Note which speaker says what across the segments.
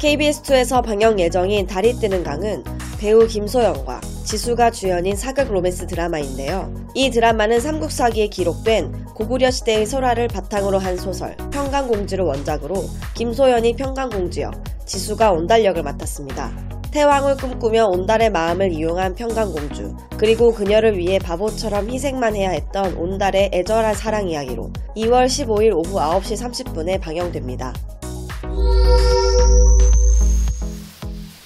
Speaker 1: KBS2에서 방영 예정인 달이 뜨는 강은 배우 김소영과 지수가 주연인 사극 로맨스 드라마인데요. 이 드라마는 삼국사기에 기록된 고구려 시대의 설화를 바탕으로 한 소설 평강공주를 원작으로 김소연이 평강공주 역, 지수가 온달 역을 맡았습니다. 태왕을 꿈꾸며 온달의 마음을 이용한 평강공주, 그리고 그녀를 위해 바보처럼 희생만 해야 했던 온달의 애절한 사랑 이야기로 2월 15일 오후 9시 30분에 방영됩니다.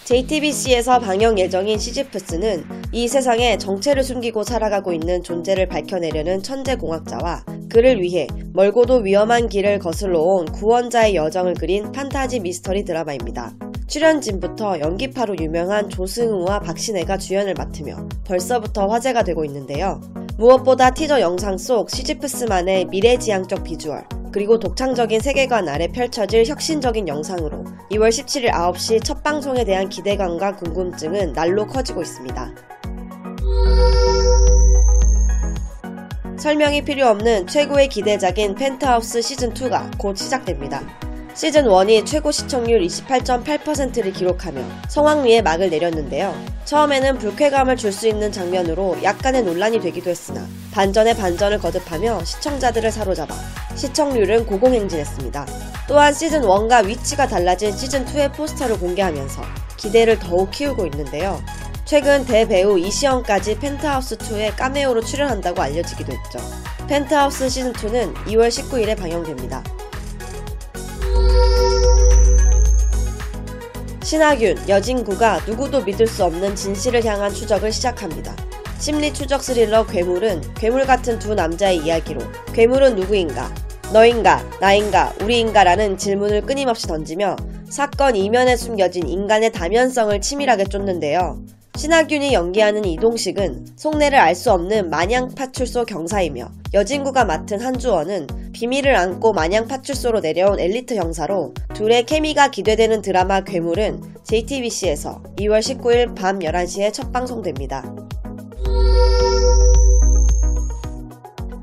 Speaker 1: JTBC에서 방영 예정인 시지프스는 이 세상에 정체를 숨기고 살아가고 있는 존재를 밝혀내려는 천재 공학자와 그를 위해 멀고도 위험한 길을 거슬러 온 구원자의 여정을 그린 판타지 미스터리 드라마입니다. 출연진부터 연기파로 유명한 조승우와 박신혜가 주연을 맡으며 벌써부터 화제가 되고 있는데요. 무엇보다 티저 영상 속 시지프스만의 미래지향적 비주얼, 그리고 독창적인 세계관 아래 펼쳐질 혁신적인 영상으로 2월 17일 9시 첫 방송에 대한 기대감과 궁금증은 날로 커지고 있습니다. 설명이 필요 없는 최고의 기대작인 펜트하우스 시즌2가 곧 시작됩니다. 시즌1이 최고 시청률 28.8%를 기록하며 성황리에 막을 내렸는데요. 처음에는 불쾌감을 줄 수 있는 장면으로 약간의 논란이 되기도 했으나 반전에 반전을 거듭하며 시청자들을 사로잡아 시청률은 고공행진했습니다. 또한 시즌1과 위치가 달라진 시즌2의 포스터를 공개하면서 기대를 더욱 키우고 있는데요. 최근 대배우 이시연까지 펜트하우스2에 까메오로 출연한다고 알려지기도 했죠. 펜트하우스 시즌2는 2월 19일에 방영됩니다. 신하균, 여진구가 누구도 믿을 수 없는 진실을 향한 추적을 시작합니다. 심리 추적 스릴러 괴물은 괴물 같은 두 남자의 이야기로 괴물은 누구인가, 너인가, 나인가, 우리인가라는 질문을 끊임없이 던지며 사건 이면에 숨겨진 인간의 다면성을 치밀하게 쫓는데요. 신하균이 연기하는 이동식은 속내를 알 수 없는 마냥 파출소 경사이며 여진구가 맡은 한주원은 비밀을 안고 마냥 파출소로 내려온 엘리트 형사로 둘의 케미가 기대되는 드라마 괴물은 JTBC에서 2월 19일 밤 11시에 첫 방송됩니다.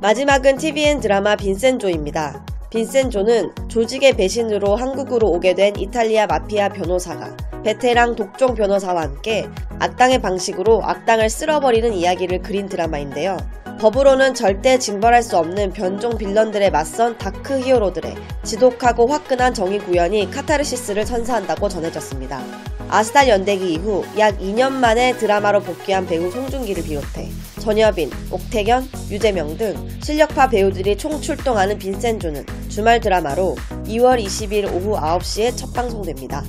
Speaker 1: 마지막은 TVN 드라마 빈센조입니다. 빈센조는 조직의 배신으로 한국으로 오게 된 이탈리아 마피아 변호사가 베테랑 독종 변호사와 함께 악당의 방식으로 악당을 쓸어버리는 이야기를 그린 드라마인데요. 법으로는 절대 징벌할 수 없는 변종 villain들에 맞선 dark hero들의 지독하고 화끈한 정의 구현이 카타르시스를 선사한다고 전해졌습니다. 아스달 연대기 이후 약 2년 만에 드라마로 복귀한 배우 송중기를 비롯해 전여빈, 옥태견, 유재명 등 실력파 배우들이 총출동하는 빈센조는 주말 드라마로 2월 20일 오후 9시에 첫 방송됩니다.